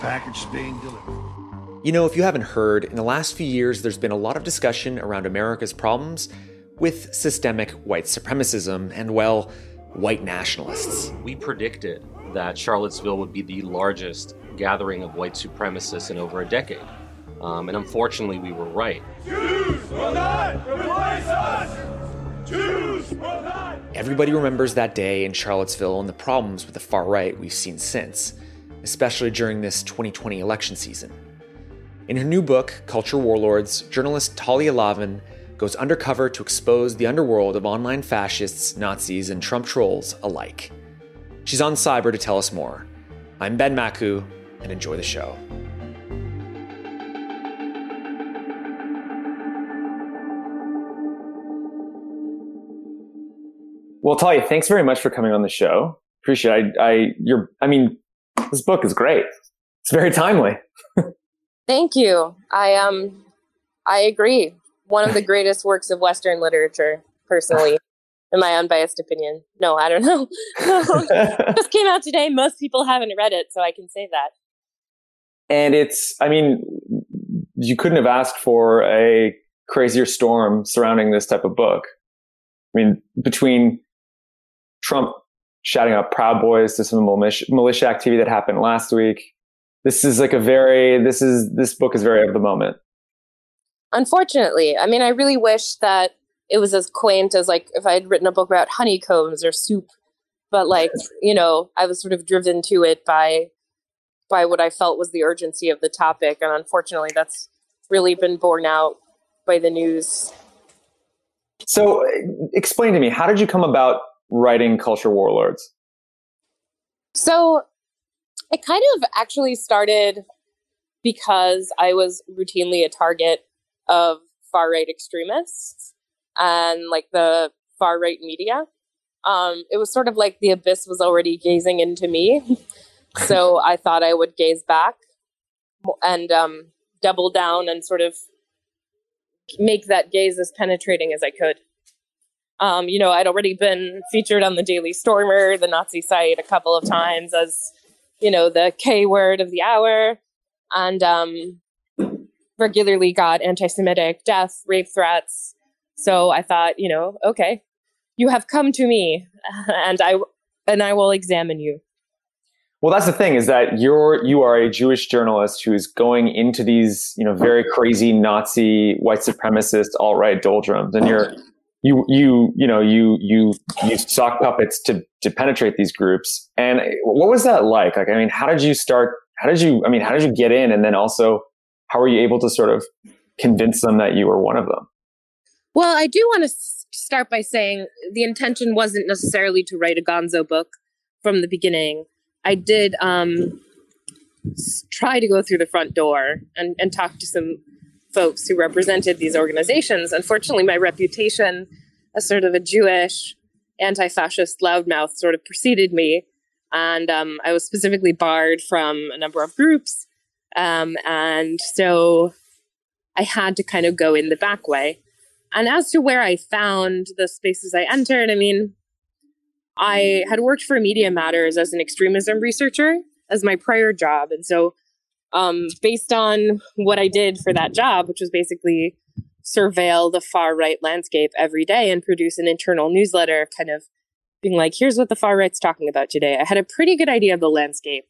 package is being delivered. You know, if you haven't heard, in the last few years, there's been a lot of discussion around America's problems with systemic white supremacism and, well, white nationalists. We predicted that Charlottesville would be the largest gathering of white supremacists in over a decade. Um, and unfortunately, we were right. Jews will not replace us! Jews will not! Everybody remembers that day in Charlottesville and the problems with the far right we've seen since, especially during this 2020 election season. In her new book, Culture Warlords, journalist Talia Lavin goes undercover to expose the underworld of online fascists, Nazis, and Trump trolls alike. She's on Cyber to tell us more. I'm Ben Makuch, and enjoy the show. Well, Talia, thanks very much for coming on the show. Appreciate it. I, I, you're, I mean, this book is great. It's very timely. Thank you. I um, I agree. One of the greatest works of Western literature, personally, in my unbiased opinion. No, I don't know. Just came out today. Most people haven't read it, so I can say that. And it's, I mean, you couldn't have asked for a crazier storm surrounding this type of book. I mean, between Trump shouting out Proud Boys to some militia, militia activity that happened last week, this is like a very, this is, this book is very of the moment. Unfortunately, I mean, I really wish that it was as quaint as like if I had written a book about honeycombs or soup, but like, you know, I was sort of driven to it by by what I felt was the urgency of the topic. And unfortunately, that's really been borne out by the news. So, explain to me, how did you come about writing Culture Warlords? So, it kind of actually started because I was routinely a target of far right extremists and like the far right media. Um, it was sort of like the abyss was already gazing into me. so I thought I would gaze back and um, double down and sort of make that gaze as penetrating as I could. Um, you know, I'd already been featured on the Daily Stormer, the Nazi site, a couple of times as, you know, the K word of the hour, and um, regularly got anti Semitic death, rape threats. So I thought, you know, okay, you have come to me and I and I will examine you. Well, that's the thing is that you're you are a Jewish journalist who is going into these you know very crazy Nazi white supremacist alt right doldrums, and you're you you you know you you you sock puppets to to penetrate these groups. And what was that like? Like, I mean, how did you start? How did you? I mean, how did you get in? And then also, how were you able to sort of convince them that you were one of them? Well, I do want to start by saying the intention wasn't necessarily to write a Gonzo book from the beginning. I did um, try to go through the front door and, and talk to some folks who represented these organizations. Unfortunately, my reputation as sort of a Jewish anti fascist loudmouth sort of preceded me. And um, I was specifically barred from a number of groups. Um, and so I had to kind of go in the back way. And as to where I found the spaces I entered, I mean, I had worked for Media Matters as an extremism researcher as my prior job. And so, um, based on what I did for that job, which was basically surveil the far right landscape every day and produce an internal newsletter, kind of being like, here's what the far right's talking about today, I had a pretty good idea of the landscape.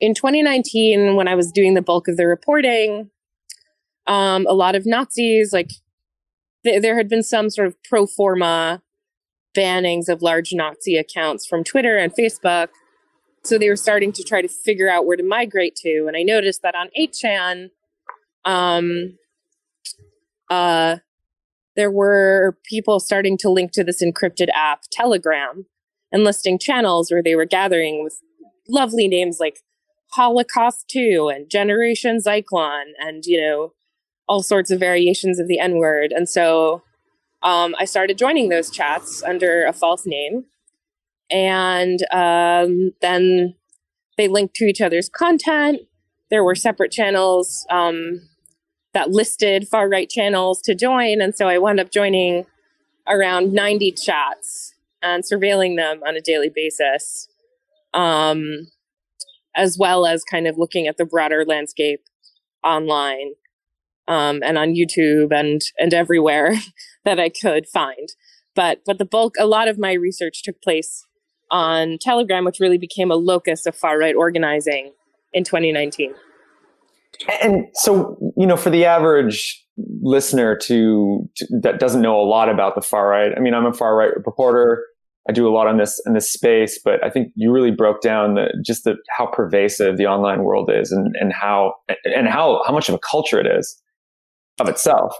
In 2019, when I was doing the bulk of the reporting, um, a lot of Nazis, like, th- there had been some sort of pro forma bannings of large Nazi accounts from Twitter and Facebook. So they were starting to try to figure out where to migrate to. And I noticed that on 8chan, um, uh, there were people starting to link to this encrypted app, Telegram, and listing channels where they were gathering with lovely names like Holocaust 2 and Generation Zyklon and, you know, all sorts of variations of the N word. And so um, I started joining those chats under a false name. And um, then they linked to each other's content. There were separate channels um, that listed far right channels to join. And so I wound up joining around 90 chats and surveilling them on a daily basis, um, as well as kind of looking at the broader landscape online um, and on YouTube and and everywhere that I could find. But but the bulk, a lot of my research took place on Telegram, which really became a locus of far right organizing in 2019. And so, you know, for the average listener to, to, that doesn't know a lot about the far right, I mean, I'm a far right reporter. I do a lot on this in this space, but I think you really broke down the, just the how pervasive the online world is, and and how and how how much of a culture it is of itself.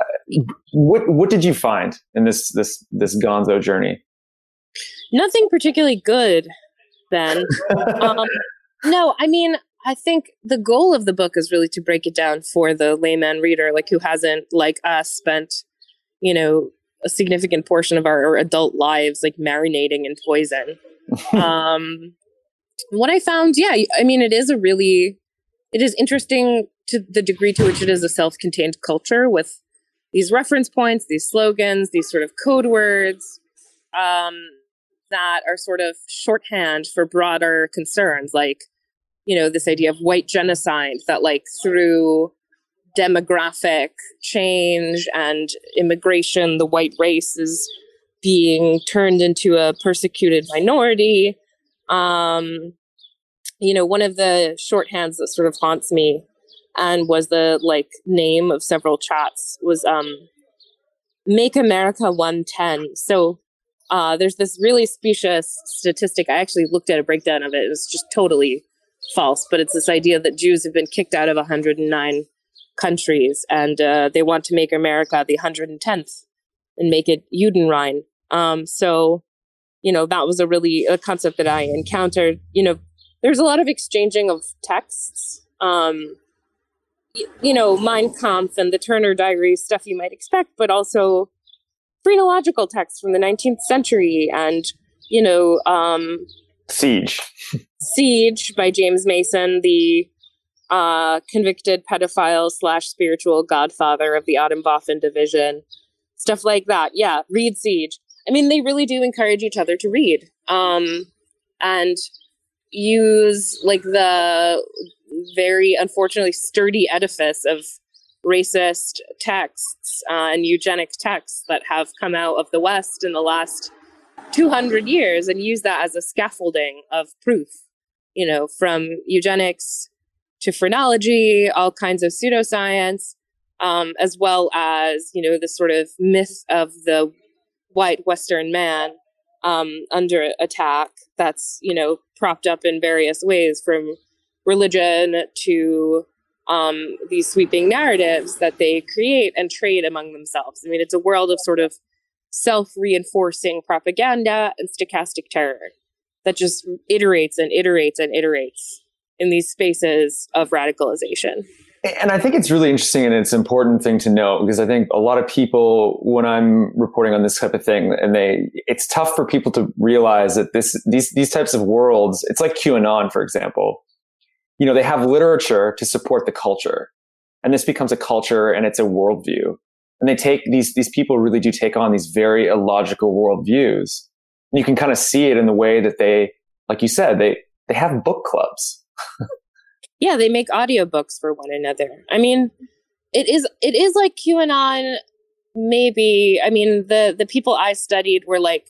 Uh, what what did you find in this this this Gonzo journey? Nothing particularly good, Ben. um, no, I mean, I think the goal of the book is really to break it down for the layman reader, like who hasn't, like us, spent, you know, a significant portion of our adult lives like marinating in poison. um, what I found, yeah, I mean, it is a really, it is interesting to the degree to which it is a self-contained culture with these reference points, these slogans, these sort of code words um, that are sort of shorthand for broader concerns, like you know this idea of white genocide that like through demographic change and immigration the white race is being turned into a persecuted minority. Um you know one of the shorthands that sort of haunts me and was the like name of several chats was um make america 110 so uh there's this really specious statistic i actually looked at a breakdown of it it was just totally false, but it's this idea that Jews have been kicked out of 109 countries and uh, they want to make America the 110th and make it Judenrein. Um, so, you know, that was a really a concept that I encountered. You know, there's a lot of exchanging of texts. Um, you know, Mein Kampf and the Turner Diaries, stuff you might expect, but also phrenological texts from the 19th century and, you know, um, Siege. Siege by James Mason, the uh, convicted pedophile slash spiritual godfather of the Atomwaffen division, stuff like that. Yeah, read Siege. I mean, they really do encourage each other to read um, and use like the very unfortunately sturdy edifice of racist texts uh, and eugenic texts that have come out of the West in the last 200 years and use that as a scaffolding of proof, you know, from eugenics to phrenology, all kinds of pseudoscience, um, as well as, you know, the sort of myth of the white Western man um, under attack that's, you know, propped up in various ways from religion to um, these sweeping narratives that they create and trade among themselves. I mean, it's a world of sort of self reinforcing propaganda and stochastic terror that just iterates and iterates and iterates in these spaces of radicalization. And I think it's really interesting and it's an important thing to note because I think a lot of people, when I'm reporting on this type of thing, and they, it's tough for people to realize that this, these, these types of worlds, it's like QAnon, for example. You know, they have literature to support the culture, and this becomes a culture and it's a worldview and they take these these people really do take on these very illogical worldviews. And you can kind of see it in the way that they, like you said, they they have book clubs. yeah, they make audiobooks for one another. I mean, it is it is like QAnon. Maybe I mean the the people I studied were like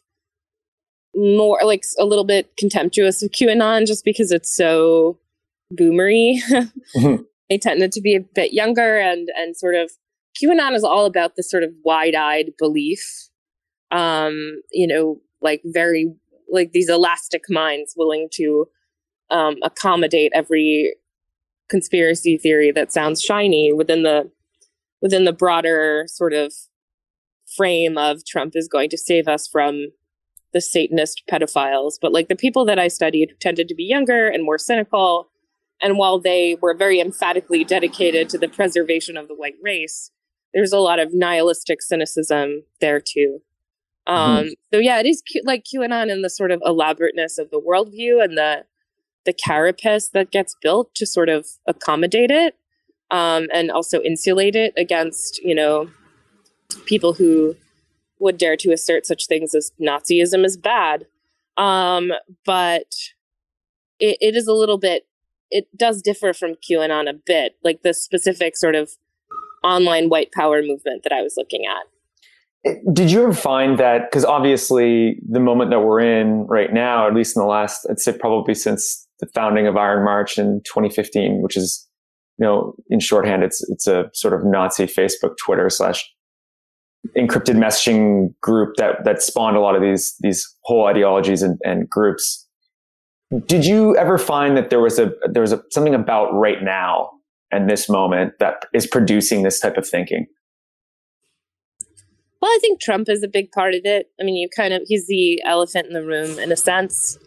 more like a little bit contemptuous of QAnon just because it's so boomery. mm-hmm. They tended to be a bit younger and and sort of QAnon is all about this sort of wide-eyed belief. Um, you know, like very like these elastic minds willing to um, accommodate every conspiracy theory that sounds shiny within the within the broader sort of frame of Trump is going to save us from the Satanist pedophiles. But like the people that I studied tended to be younger and more cynical. And while they were very emphatically dedicated to the preservation of the white race, there's a lot of nihilistic cynicism there too. Um, mm-hmm. So yeah, it is like QAnon and the sort of elaborateness of the worldview and the the carapace that gets built to sort of accommodate it um, and also insulate it against you know people who would dare to assert such things as Nazism is bad. Um, but it, it is a little bit, it does differ from QAnon a bit, like the specific sort of online white power movement that I was looking at. Eh, did you ever find that? Because obviously, the moment that we're in right now, at least in the last, I'd say probably since the founding of Iron March in 2015, which is, you know, in shorthand, it's it's a sort of Nazi Facebook, Twitter slash encrypted messaging group that that spawned a lot of these these whole ideologies and, and groups. Did you ever find that there was a there was a, something about right now and this moment that is producing this type of thinking? Well, I think Trump is a big part of it. I mean, you kind of he's the elephant in the room in a sense.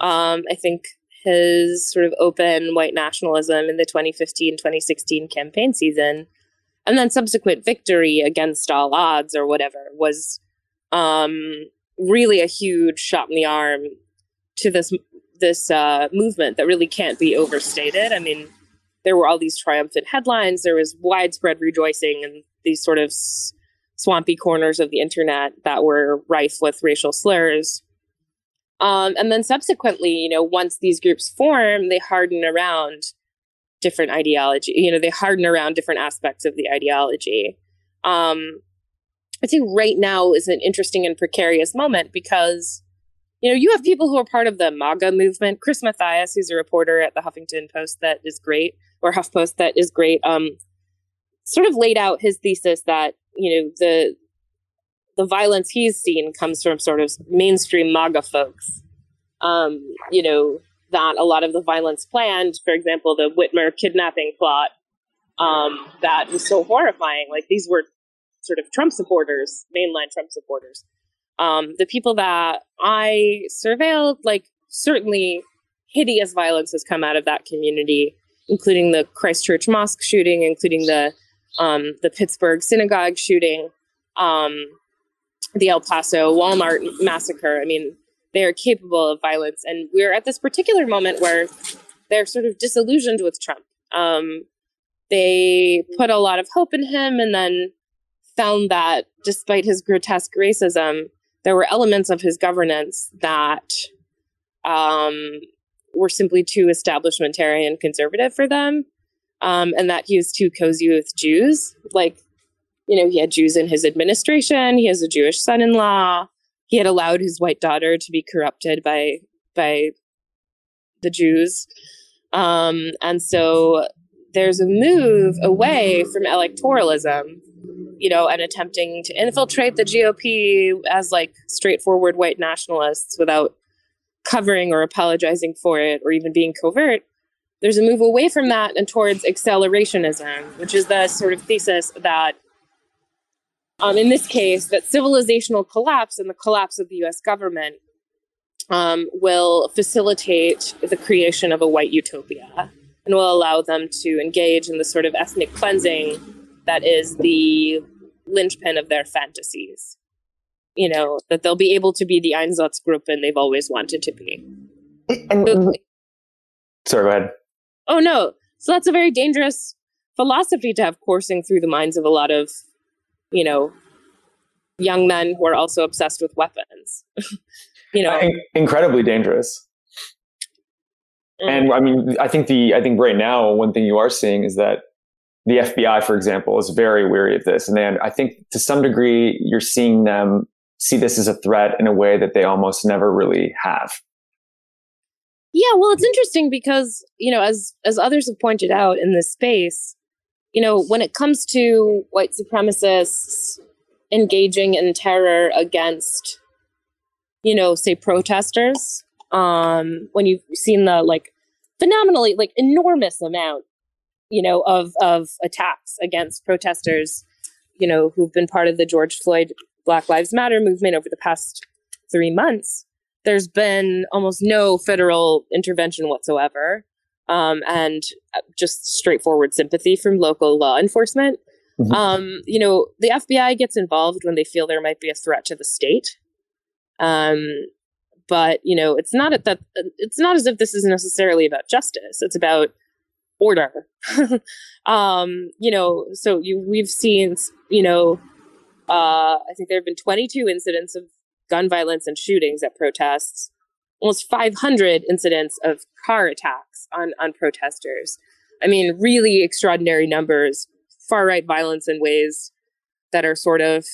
Um, I think his sort of open white nationalism in the 2015-2016 campaign season and then subsequent victory against all odds or whatever was um, really a huge shot in the arm to this this uh, movement that really can't be overstated. I mean, there were all these triumphant headlines. There was widespread rejoicing in these sort of s- swampy corners of the internet that were rife with racial slurs. Um, and then subsequently, you know, once these groups form, they harden around different ideology. You know, they harden around different aspects of the ideology. Um, I think right now is an interesting and precarious moment because, you know, you have people who are part of the MAGA movement. Chris Mathias, who's a reporter at the Huffington Post that is great, or HuffPost that is great, um, sort of laid out his thesis that, you know, the the violence he's seen comes from sort of mainstream MAGA folks. Um, you know, that a lot of the violence planned, for example, the Whitmer kidnapping plot, um, that was so horrifying. Like these were sort of Trump supporters, mainline Trump supporters. Um, the people that I surveilled, like certainly hideous violence has come out of that community, including the Christchurch mosque shooting, including the um, the Pittsburgh synagogue shooting. Um, the El Paso Walmart massacre. I mean, they are capable of violence, and we're at this particular moment where they're sort of disillusioned with Trump. Um, they put a lot of hope in him, and then found that despite his grotesque racism, there were elements of his governance that um, were simply too establishmentarian and conservative for them, um, and that he was too cozy with Jews. Like you know, he had Jews in his administration. He has a Jewish son-in-law. He had allowed his white daughter to be corrupted by by the Jews, um, and so there's a move away from electoralism, you know, and attempting to infiltrate the GOP as like straightforward white nationalists without covering or apologizing for it or even being covert. There's a move away from that and towards accelerationism, which is the sort of thesis that um, in this case, that civilizational collapse and the collapse of the US government um, will facilitate the creation of a white utopia and will allow them to engage in the sort of ethnic cleansing that is the linchpin of their fantasies. You know, that they'll be able to be the Einsatzgruppen they've always wanted to be. And, So- sorry, go ahead. oh no. So that's a very dangerous philosophy to have coursing through the minds of a lot of, you know, young men who are also obsessed with weapons. you know, In- incredibly dangerous. mm. And I mean, I think the I think right now one thing you are seeing is that the FBI, for example, is very weary of this, and then I think to some degree you're seeing them see this as a threat in a way that they almost never really have. Yeah, well, it's interesting because you know, as as others have pointed out in this space, you know, when it comes to white supremacists engaging in terror against, you know, say protesters, um, when you've seen the like phenomenally like enormous amount, you know, of of attacks against protesters, you know, who've been part of the George Floyd Black Lives Matter movement over the past three months there's been almost no federal intervention whatsoever um, and uh, just straightforward sympathy from local law enforcement. Mhm. Um, you know, the FBI gets involved when they feel there might be a threat to the state. Um, but you know, it's not at that. It's not as if this is necessarily about justice. It's about order. um, you know, so you we've seen you know Uh, I think there have been 22 incidents of gun violence and shootings at protests, almost 500 incidents of car attacks on, on protesters. I mean, really extraordinary numbers, far right violence in ways that are sort of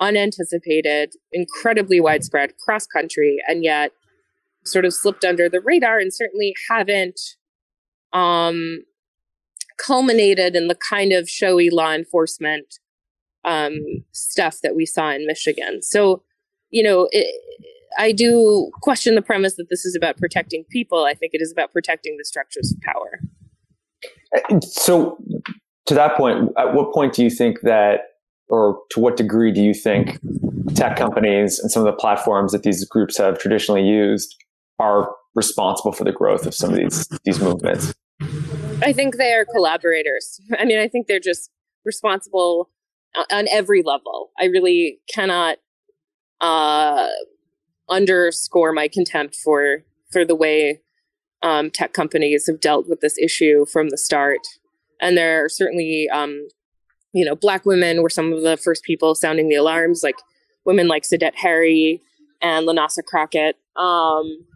unanticipated, incredibly widespread cross country, and yet sort of slipped under the radar and certainly haven't um, culminated in the kind of showy law enforcement um, stuff that we saw in Michigan. So, you know, it, I do question the premise that this is about protecting people. I think it is about protecting the structures of power. So, to that point, at what point do you think that, or to what degree do you think tech companies and some of the platforms that these groups have traditionally used are responsible for the growth of some of these these movements? I think they are collaborators. I mean, I think they're just responsible on every level. I really cannot uh, underscore my contempt for for the way um, tech companies have dealt with this issue from the start. And there are certainly, um, you know, black women were some of the first people sounding the alarms, like women like Sydette Harry and I'Nasah Crockett, um,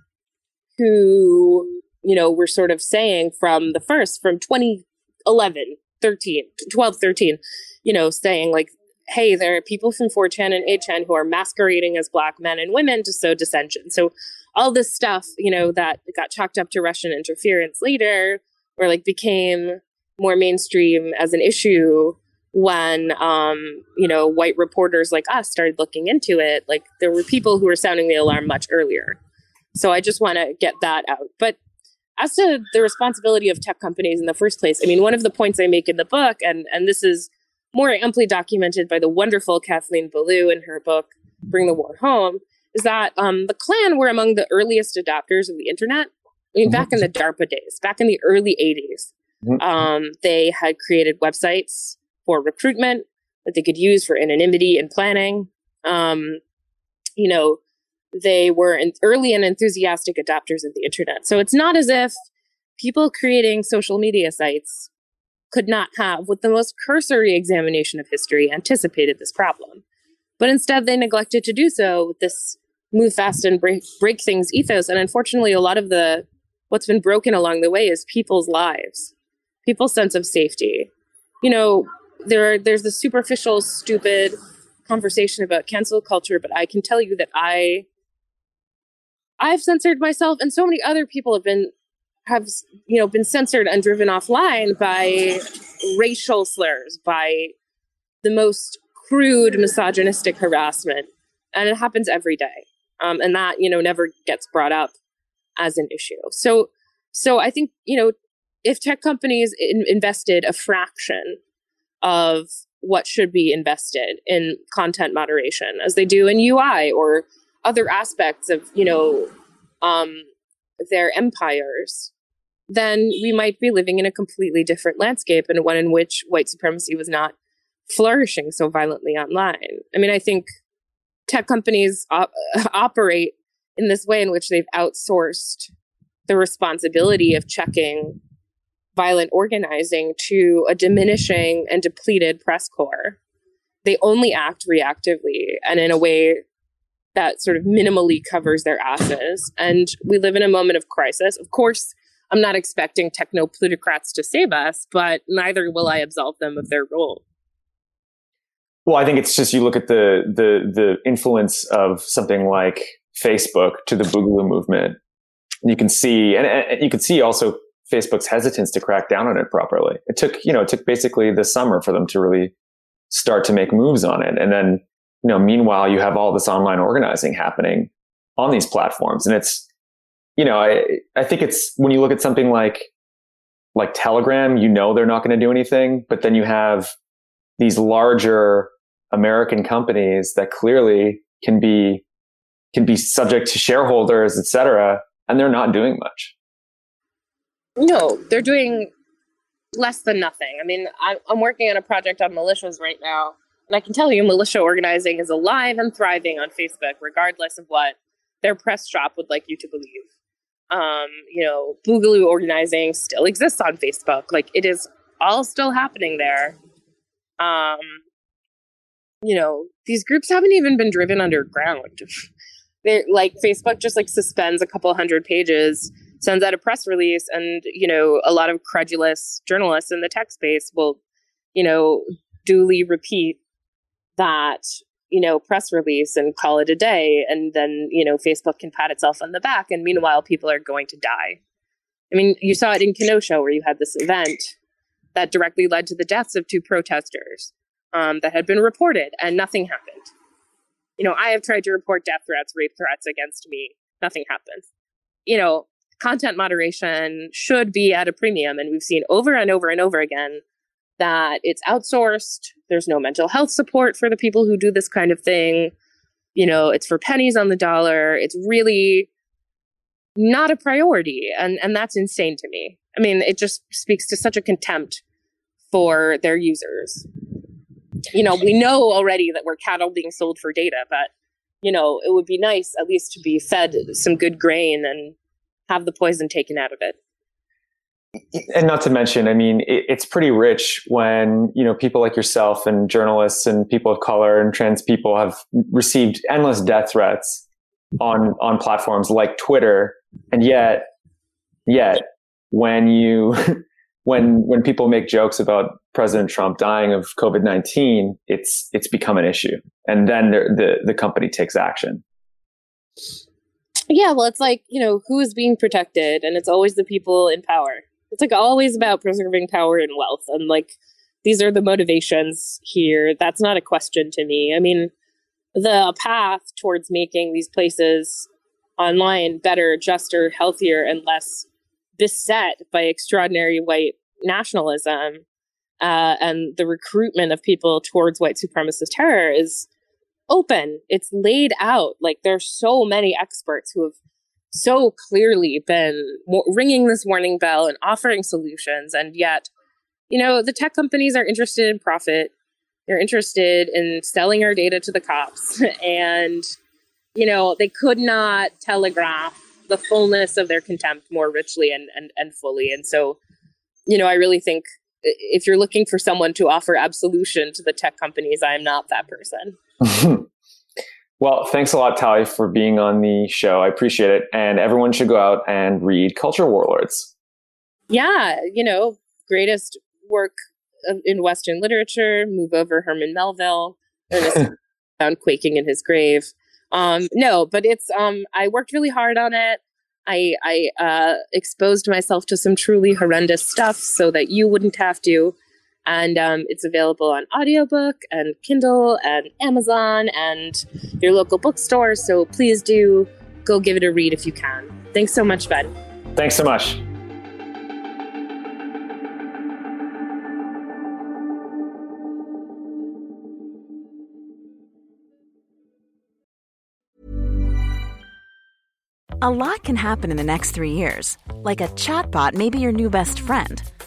who, you know, were sort of saying from the first, from 2011, 13, 12, 13, you know, saying like, hey, there are people from 4chan and 8chan who are masquerading as black men and women to sow dissension. So all this stuff, you know, that got chalked up to Russian interference later, or like became more mainstream as an issue when um, you know white reporters like us started looking into it like there were people who were sounding the alarm much earlier so i just want to get that out but as to the responsibility of tech companies in the first place i mean one of the points i make in the book and and this is more amply documented by the wonderful Kathleen Belew in her book, Bring the War Home, is that um, the Klan were among the earliest adopters of the internet. I mean, back in the DARPA days, back in the early 80s, mm-hmm. um, they had created websites for recruitment that they could use for anonymity and planning. Um, you know, they were early and enthusiastic adopters of the internet. So it's not as if people creating social media sites could not have, with the most cursory examination of history, anticipated this problem. But instead, they neglected to do so with this move fast and break, break things ethos. And unfortunately, a lot of the what's been broken along the way is people's lives, people's sense of safety. You know, there are, there's the superficial, stupid conversation about cancel culture, but I can tell you that I I've censored myself, and so many other people have been have you know been censored and driven offline by racial slurs, by the most crude misogynistic harassment, and it happens every day. Um, and that you know never gets brought up as an issue. So so I think you know if tech companies in- invested a fraction of what should be invested in content moderation as they do in UI or other aspects of you know um, their empires then we might be living in a completely different landscape and one in which white supremacy was not flourishing so violently online. I mean, I think tech companies op- operate in this way in which they've outsourced the responsibility of checking violent organizing to a diminishing and depleted press corps. They only act reactively and in a way that sort of minimally covers their asses. And we live in a moment of crisis. Of course, I'm not expecting techno plutocrats to save us, but neither will I absolve them of their role. Well, I think it's just you look at the the the influence of something like Facebook to the Boogaloo movement. You can see, and, and you can see also Facebook's hesitance to crack down on it properly. It took, you know, it took basically the summer for them to really start to make moves on it. And then, you know, meanwhile, you have all this online organizing happening on these platforms, and it's you know, I, I think it's when you look at something like, like Telegram, you know, they're not going to do anything, but then you have these larger American companies that clearly can be, can be subject to shareholders, et cetera, and they're not doing much. No, they're doing less than nothing. I mean, I'm working on a project on militias right now, and I can tell you militia organizing is alive and thriving on Facebook, regardless of what their press shop would like you to believe um, you know, Boogaloo organizing still exists on Facebook. Like it is all still happening there. Um, you know, these groups haven't even been driven underground. They're like Facebook just like suspends a couple hundred pages, sends out a press release, and you know, a lot of credulous journalists in the tech space will, you know, duly repeat that you know press release and call it a day and then you know facebook can pat itself on the back and meanwhile people are going to die. I mean you saw it in kenosha where you had this event that directly led to the deaths of two protesters um, that had been reported and nothing happened. You know i have tried to report death threats rape threats against me. Nothing happens. You know content moderation should be at a premium and we've seen over and over and over again that it's outsourced. There's no mental health support for the people who do this kind of thing. You know, it's for pennies on the dollar. It's really not a priority. And, and that's insane to me. I mean, it just speaks to such a contempt for their users. You know, we know already that we're cattle being sold for data, but, you know, it would be nice at least to be fed some good grain and have the poison taken out of it and not to mention, I mean, it, it's pretty rich when you know people like yourself and journalists and people of color and trans people have received endless death threats on on platforms like Twitter, and yet, yet when you when when people make jokes about President Trump dying of COVID nineteen, it's it's become an issue, and then the, the the company takes action. Yeah, well, it's like you know who is being protected, and it's always the people in power it's like always about preserving power and wealth and like these are the motivations here. That's not a question to me. I mean the path towards making these places online better juster healthier and less beset by extraordinary white nationalism uh, and the recruitment of people towards white supremacist terror is open. It's laid out. Like there's so many experts who have so clearly been ringing this warning bell and offering solutions and yet you know the tech companies are interested in profit. They're interested in selling our data to the cops. And you know they could not telegraph the fullness of their contempt more richly and, and, and fully. And so you know i really think if you're looking for someone to offer absolution to the tech companies i am not that person Well, thanks a lot, Tali, for being on the show. I appreciate it. And everyone should go out and read Culture Warlords. Yeah, you know, greatest work in Western literature. Move over Herman Melville. found quaking in his grave. Um, no, but it's um, I worked really hard on it. I I uh, exposed myself to some truly horrendous stuff so that you wouldn't have to and um, it's available on audiobook and kindle and amazon and your local bookstore. So please do go give it a read if you can. Thanks so much ben thanks so much. A lot can happen in the next three years. Like a chatbot may be your new best friend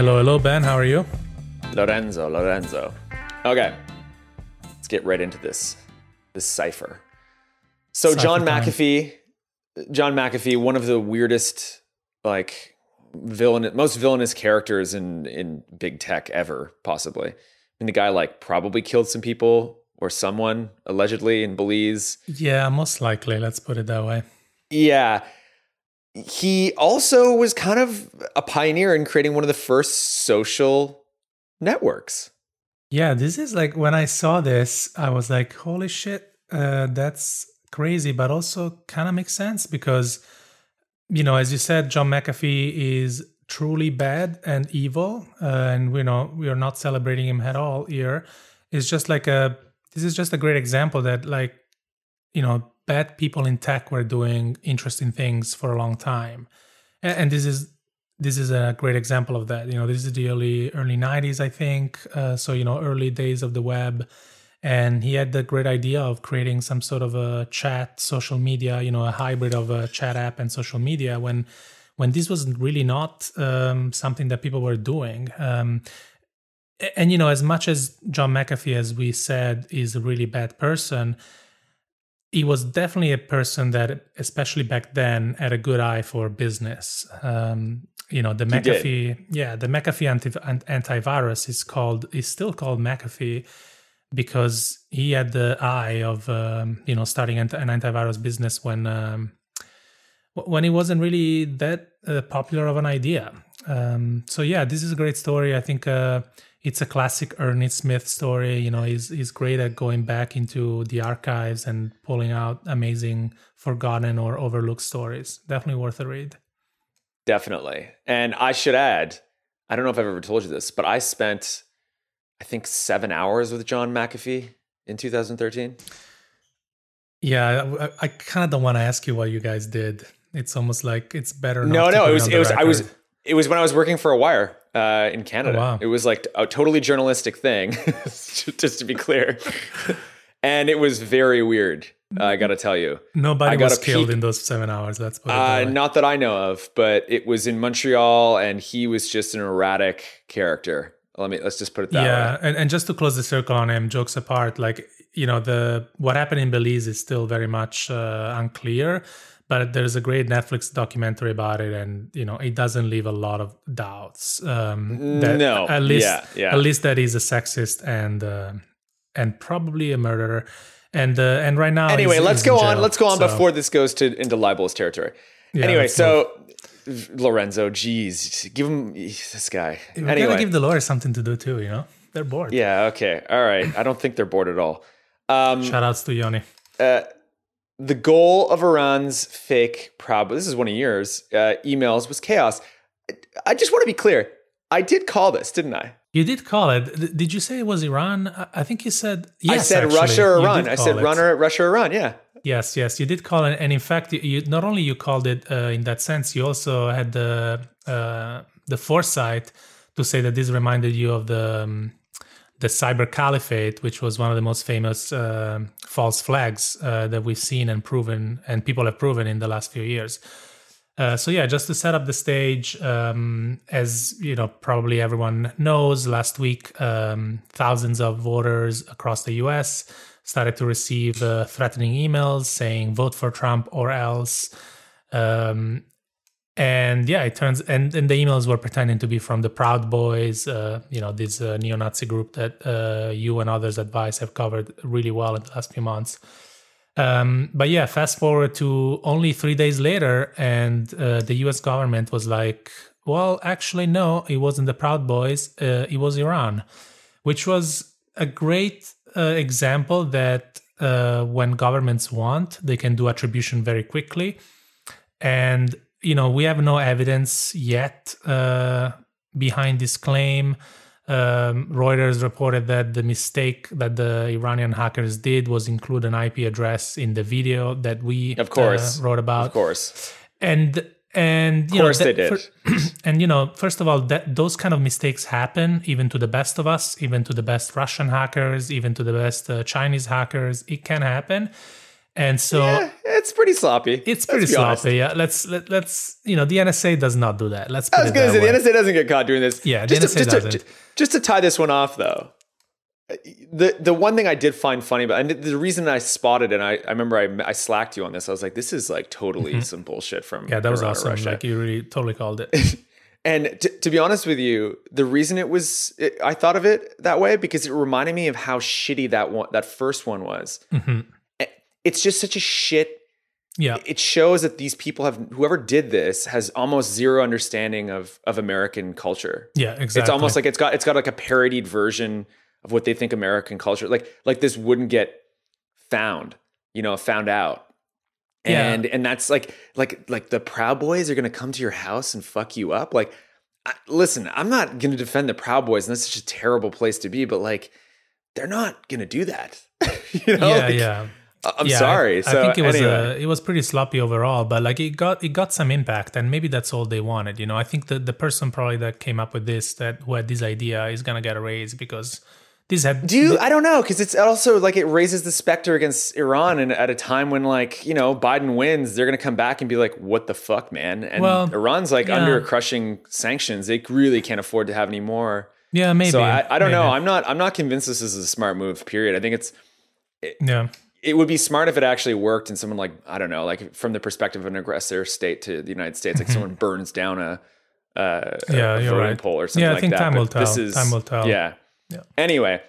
Hello, hello, Ben. How are you? Lorenzo, Lorenzo. Okay, let's get right into this this Cyber. So Cyber John time. McAfee, John McAfee, one of the weirdest, like villain, most villainous characters in in big tech ever, possibly. I mean, the guy like probably killed some people or someone allegedly in Belize. Yeah, most likely. Let's put it that way. Yeah he also was kind of a pioneer in creating one of the first social networks. Yeah, this is like when I saw this, I was like, holy shit, uh, that's crazy, but also kind of makes sense because, you know, as you said, John McAfee is truly bad and evil, uh, and you know we are not celebrating him at all here. It's just like a this is just a great example that like you know bad people in tech were doing interesting things for a long time. And, and this is this is a great example of that. You know this is the early early 90s i think uh, so you know early days of the web. And he had the great idea of creating some sort of a chat social media you know a hybrid of a chat app and social media when when this was really not um, something that people were doing. Um, and you know as much as john mcafee as we said is a really bad person he was definitely a person that especially back then had a good eye for business um, you know the He did. mcafee yeah the mcafee anti- antivirus is called is still called mcafee because he had the eye of um, you know starting an an antivirus business when um, when it wasn't really that uh, popular of an idea. Um, so yeah, this is a great story. I think uh, it's a classic Ernie Smith story. You know, he's he's great at going back into the archives and pulling out amazing forgotten or overlooked stories. Definitely worth a read. Definitely. And I should add, I don't know if I've ever told you this, but I spent, I think, seven hours with John McAfee in 2013. Yeah, I, I kind of don't want to ask you what you guys did. It's almost like it's better. not No, no, it was, it was, I was, it was when I was working for a wire uh, in Canada. Oh, wow. It was like a totally journalistic thing, just to be clear. and it was very weird. I got to tell you. Nobody I got was killed peek- in those seven hours. It Uh, not that I know of, but it was in Montreal, and he was just an erratic character. Let me let's just put it that yeah, way. and, and just to close the circle on him, jokes apart, like you know the what happened in Belize is still very much uh, unclear, but there's a great Netflix documentary about it, and you know it doesn't leave a lot of doubts. Um, that No, at least yeah, yeah. at least that he's a sexist and uh, and probably a murderer. And uh, and right now, Anyway, he's- let's he's go on. Let's go on so- before this goes to into libelous territory. Yeah, anyway, so Lorenzo, geez, give him this guy. We anyway, gotta give the lawyers something to do too. You know, they're bored. yeah, okay, all right. I don't think they're bored at all. Um, Shout outs to Yoni. uh, the goal of Iran's fake proud, this is one of yours, uh, emails was chaos. I just want to be clear. I did call this, didn't I? You did call it. Did you say it was Iran? I- I think you said yes. I said actually. Russia or Iran. I said runner, Russia or Iran. Yeah. Yes, yes, you did call it, and in fact, you, you not only you called it uh, in that sense, you also had the uh, the foresight to say that this reminded you of the um, the cyber caliphate, which was one of the most famous uh, false flags uh, that we've seen and proven, and people have proven in the last few years. Uh, so yeah, just to set up the stage, um, as you know, probably everyone knows, last week um, thousands of voters across the U.S. started to receive uh, threatening emails saying "vote for Trump or else." Um, and yeah, it turns and, and the emails were pretending to be from the Proud Boys, uh, you know, this uh, neo-Nazi group that uh, you and others at Vice have covered really well in the last few months. Um, but yeah, fast forward to only three days later, and uh, the U.S. government was like, "Well, actually, no, it wasn't the Proud Boys; uh, it was Iran," which was a great uh, example that when governments want, they can do attribution very quickly, and you know we have no evidence yet uh, behind this claim. Um, Reuters reported that the mistake that the Iranian hackers did was include an IP address in the video that we Of course. uh, wrote about. Of course. And and you Of course know, they did. fir- and you know, first of all, that those kind of mistakes happen even to the best of us, even to the best Russian hackers, even to the best uh, Chinese hackers. It can happen, and so Yeah, it's pretty sloppy. it's pretty Let's honest. sloppy. Yeah, let's let, let's you know the NSA does not do that. Let's put I was going to say way. the NSA doesn't get caught doing this. Yeah, the just to, NSA just, to, doesn't. just to tie this one off, though, the the one thing I did find funny, but and the reason I spotted and I, I remember I, I slacked you on this. I was like, this is like totally some bullshit from Mm-hmm. yeah, that was Iran or awesome. Russia. Like you really totally called it. And t- to be honest with you, the reason it was, it, I thought of it that way because it reminded me of how shitty that one, that first one was. Mhm. It's just such a shit. Yeah, It shows that these people have, whoever did this, has almost zero understanding of of American culture. yeah, exactly. It's almost like it's got it's got like a parodied version of what they think American culture like like this wouldn't get found, you know, found out. Yeah. And and that's like like like the Proud Boys are going to come to your house and fuck you up. Like I, listen, I'm not going to defend the Proud Boys and that's such a terrible place to be, but like they're not going to do that. you know, yeah, like, yeah. I'm Yeah, sorry. I, so I think it was anyway. uh, it was pretty sloppy overall, but like it got it got some impact, and maybe that's all they wanted. You know, I think the the person probably that came up with this, that who had this idea, is gonna get a raise because this had. Do you? I don't know because it's also like it raises the specter against Iran, and at a time when like you know Biden wins, they're gonna come back and be like, "What the fuck, man?" And Well, Iran's like yeah. under crushing sanctions; they really can't afford to have any more. yeah, maybe. so I, I don't know. I'm not. I'm not convinced this is a smart move. Period. I think it's. yeah. It would be smart if it actually worked, and someone like I don't know, like from the perspective of an aggressor state to the United States, like someone burns down a. Uh, Mm-hmm. Yeah, a voting right. poll or something Yeah, I like think that. time but will This tell. is, Time will tell. Yeah. Yeah. Anyway,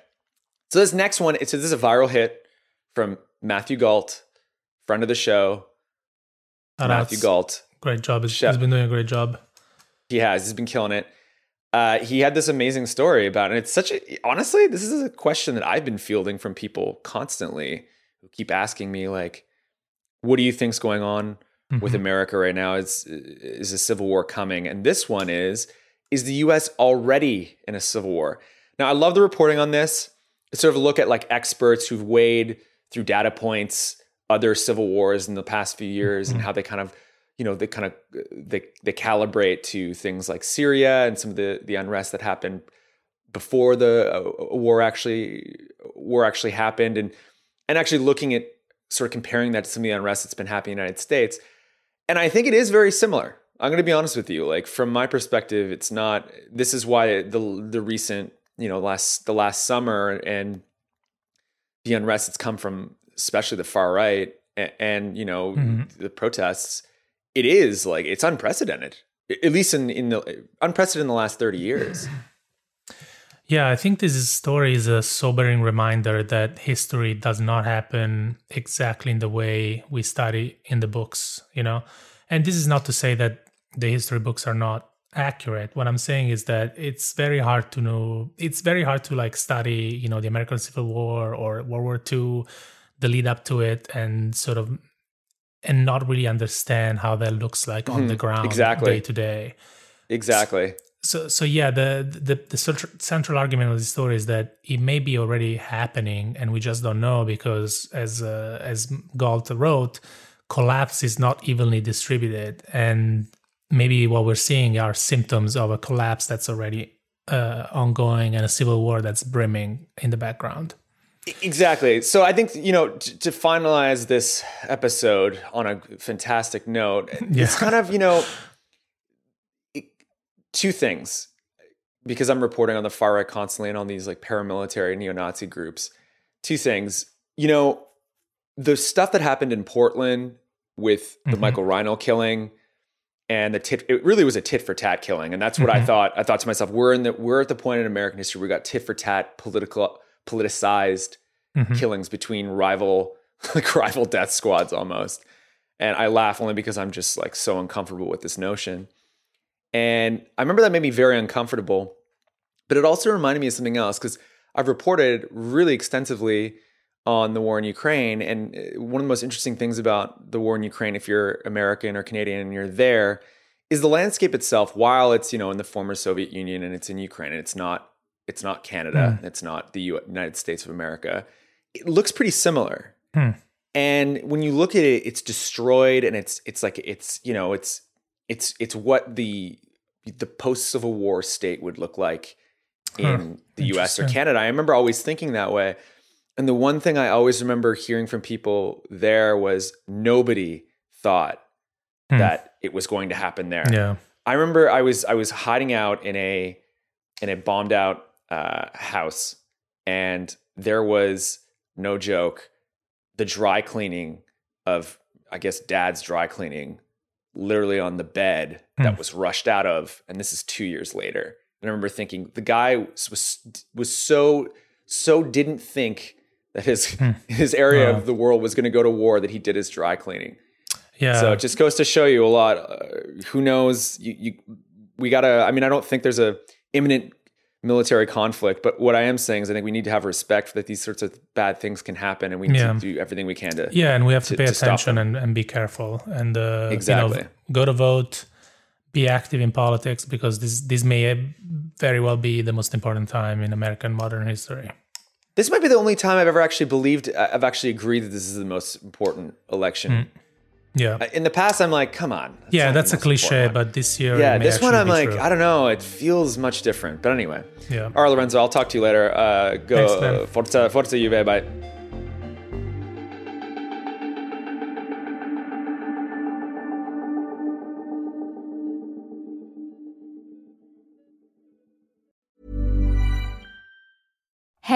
so this next one, it's this is a viral hit from Matthew Gault, friend of the show. Shout Matthew. Gault. Great job. He's, he's been doing a great job. He has. He's been killing it. Uh, he had this amazing story about, and it's such a honestly, this is a question that I've been fielding from people constantly who keep asking me, like, what do you think's going on with Mhm. America right now? Is is a civil war coming? And this one is, is the US already in a civil war? Now I love the reporting on this. It's sort of a look at like experts who've weighed through data points other civil wars in the past few years and how they kind of you know they kind of they they calibrate to things like Syria and some of the the unrest that happened before the uh, war actually war actually happened and and actually looking at sort of comparing that to some of the unrest that's been happening in the United States and I think it is very similar. I'm going to be honest with you. Like from my perspective, it's not. This is why the the recent you know last the last summer and the unrest that's come from especially the far right and, and you know Mhm. the protests. It is like it's unprecedented, at least in in the unprecedented in the last thirty years. Yeah, I think this story is a sobering reminder that history does not happen exactly in the way we study in the books, you know? And this is not to say that the history books are not accurate. What I'm saying is that it's very hard to know, it's very hard to like study, you know, the American Civil War or World War II, the lead up to it, and sort of, and not really understand how that looks like on Mhm, the ground exactly. day to day Exactly. So so yeah the the the central argument of the story is that it may be already happening and we just don't know because as uh, as Gault wrote collapse is not evenly distributed. And maybe what we're seeing are symptoms of a collapse that's already uh, ongoing and a civil war that's brimming in the background. Exactly. So I think you know to, to finalize this episode on a fantastic note, it's kind of you know two things because I'm reporting on the far right constantly and on these like paramilitary neo-Nazi groups. Two things, you know, the stuff that happened in Portland with the Mhm. Michael Reinoehl killing and the tit it really was a tit for tat killing and that's what I Mhm. thought I thought to myself we're in the we're at the point in American history where we got tit for tat political politicized Mhm. killings between rival like rival death squads almost and i laugh only because i'm just like so uncomfortable with this notion and i remember that made me very uncomfortable but it also reminded me of something else because i've reported really extensively on the war in ukraine and uh, one of the most interesting things about the war in ukraine if you're american or canadian and you're there is the landscape itself while it's you know in the former soviet union and it's in ukraine and it's not it's not canada it's not the united states of america it looks pretty similar. Hmm. And when you look at it, it's destroyed and it's it's like it's you know it's it's it's what the the post Civil War state would look like Huh. in the US or Canada. I remember always thinking that way. And the one thing I always remember hearing from people there was nobody thought Hmm. that it was going to happen there. yeah I remember I was I was hiding out in a in a bombed out uh, house, and there was no joke the dry cleaning of I guess dad's dry cleaning, literally on the bed that Hmm. was rushed out of, and this is two years later. And I remember thinking the guy was was, so so didn't think that his Hmm. his area Wow. of the world was going to go to war that he did his dry cleaning. yeah So it just goes to show you a lot. Uh, who knows? You, you, we gotta. I mean, I don't think there's a imminent military conflict, but what I am saying is, I think we need to have respect that these sorts of bad things can happen, and we need Yeah. to do everything we can to. yeah and we have to, to- pay to attention and, and be careful and uh, Exactly. you know, go to vote be active in politics because this this may very well be the most important time in american modern history This might be the only time I've ever actually believed, uh, I've actually agreed that this is the most important election. Mm. Yeah. Uh, In the past, I'm like, come on. yeah, that's a cliche, but this year. Yeah, this one I'm like, true. I don't know. It feels much different. But anyway. Yeah. All right, Lorenzo, I'll talk to you later. Uh, go Thanks, man. Forza, Forza Juve. Bye.